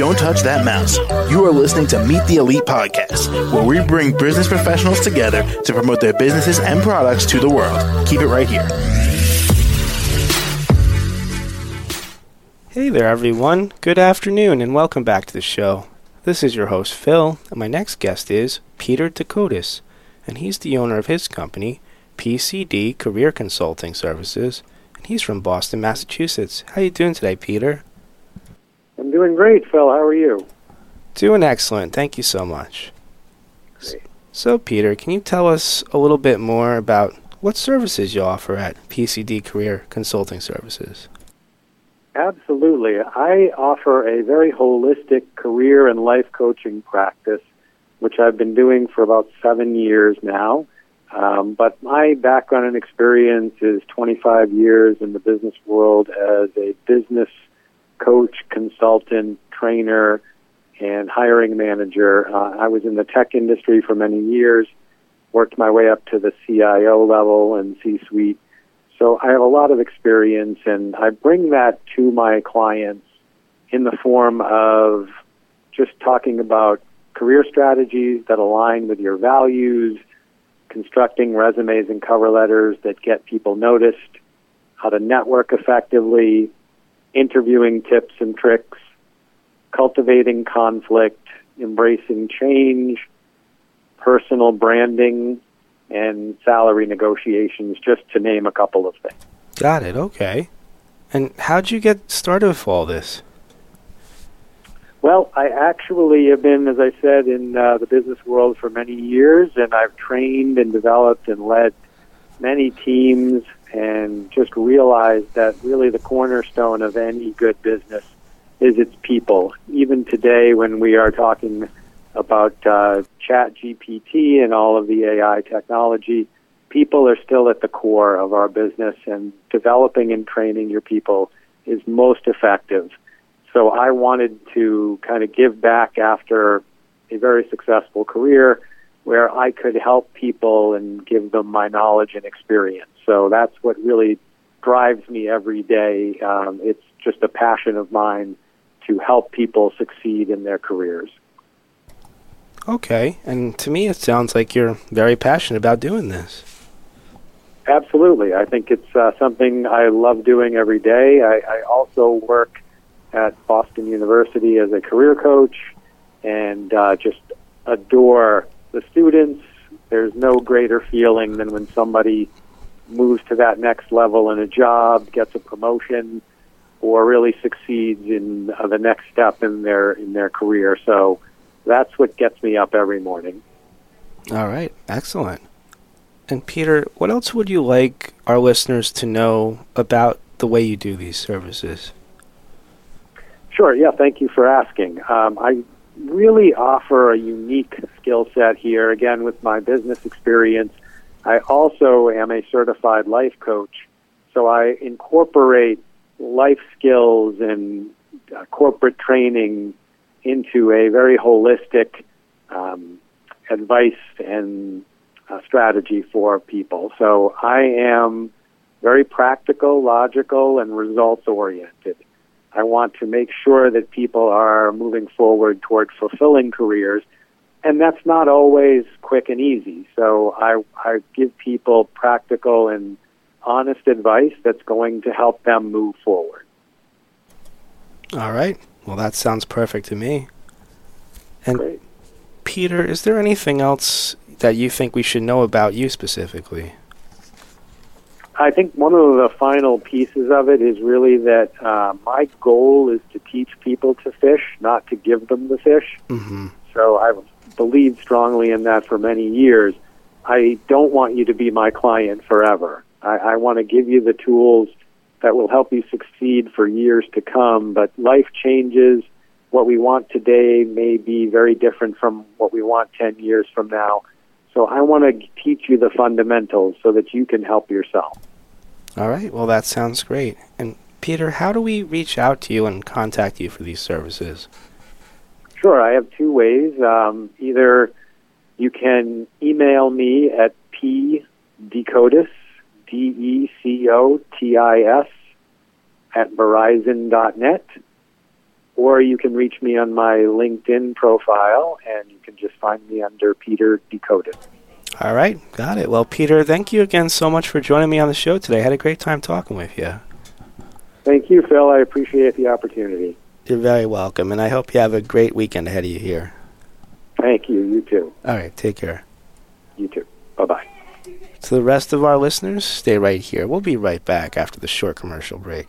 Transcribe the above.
Don't touch that mouse. You are listening to Meet the Elite podcast, where we bring business professionals together to promote their businesses and products to the world. Keep it right here. Hey there, everyone. Good afternoon, and welcome back to the show. This is your host, Phil, and my next guest is Peter Decotis, and he's the owner of his company, PCD Career Consulting Services, and he's from Boston, Massachusetts. How you doing today, Peter? Doing great, Phil. How are you? Doing excellent. Thank you so much. Great. So, Peter, can you tell us a little bit more about what services you offer at PCD Career Consulting Services? Absolutely. I offer a very holistic career and life coaching practice, which I've been doing for about seven years now. Um, but my background and experience is 25 years in the business world as a business coach, consultant, trainer, and hiring manager. Uh, I was in the tech industry for many years, worked my way up to the CIO level and C suite so I have a lot of experience, and I bring that to my clients in the form of just talking about career strategies that align with your values, constructing resumes and cover letters that get people noticed, how to network effectively, interviewing tips and tricks, cultivating conflict, embracing change, personal branding, and salary negotiations, just to name a couple of things. Got it. Okay. And how'd you get started with all this? Well, I actually have been, as I said, in uh, the business world for many years, and I've trained and developed and led many teams, and just realized that really the cornerstone of any good business is its people. Even today, when we are talking about uh, Chat GPT and all of the AI technology, people are still at the core of our business, and developing and training your people is most effective. So I wanted to kind of give back after a very successful career where I could help people and give them my knowledge and experience. So that's what really drives me every day. Um, it's just a passion of mine to help people succeed in their careers. Okay, and to me it sounds like you're very passionate about doing this. Absolutely. I think it's uh, something I love doing every day. I, I also work at Boston University as a career coach and uh, just adore the students. There's no greater feeling than when somebody moves to that next level in a job, gets a promotion, or really succeeds in uh, the next step in their in their career. So that's what gets me up every morning. All right, excellent. And Peter, what else would you like our listeners to know about the way you do these services? Sure, yeah, thank you for asking. Um, I really offer a unique skill set here, again, with my business experience. I also am a certified life coach, so I incorporate life skills and uh, corporate training into a very holistic um, advice and uh, strategy for people. So I am very practical, logical, and results oriented. I want to make sure that people are moving forward toward fulfilling careers, and that's not always quick and easy. So I, I give people practical and honest advice that's going to help them move forward. All right. Well, that sounds perfect to me. And Great. Peter, is there anything else that you think we should know about you specifically? I think one of the final pieces of it is really that uh, my goal is to teach people to fish, not to give them the fish. Mm-hmm. So I've believed strongly in that for many years. I don't want you to be my client forever. I, I want to give you the tools that will help you succeed for years to come. But life changes. What we want today may be very different from what we want 10 years from now. So I want to teach you the fundamentals so that you can help yourself. All right. Well, that sounds great. And Peter, how do we reach out to you and contact you for these services? Sure, I have two ways. Um, either you can email me at pdecotis, D-E-C-O-T-I-S, at verizon.net, or you can reach me on my LinkedIn profile, and you can just find me under Peter Decotis. All right, got it. Well, Peter, thank you again so much for joining me on the show today. I had a great time talking with you. Thank you, Phil. I appreciate the opportunity. You're very welcome, and I hope you have a great weekend ahead of you here. Thank you. You too. All right, take care. You too. Bye bye. To the rest of our listeners, stay right here. We'll be right back after the short commercial break.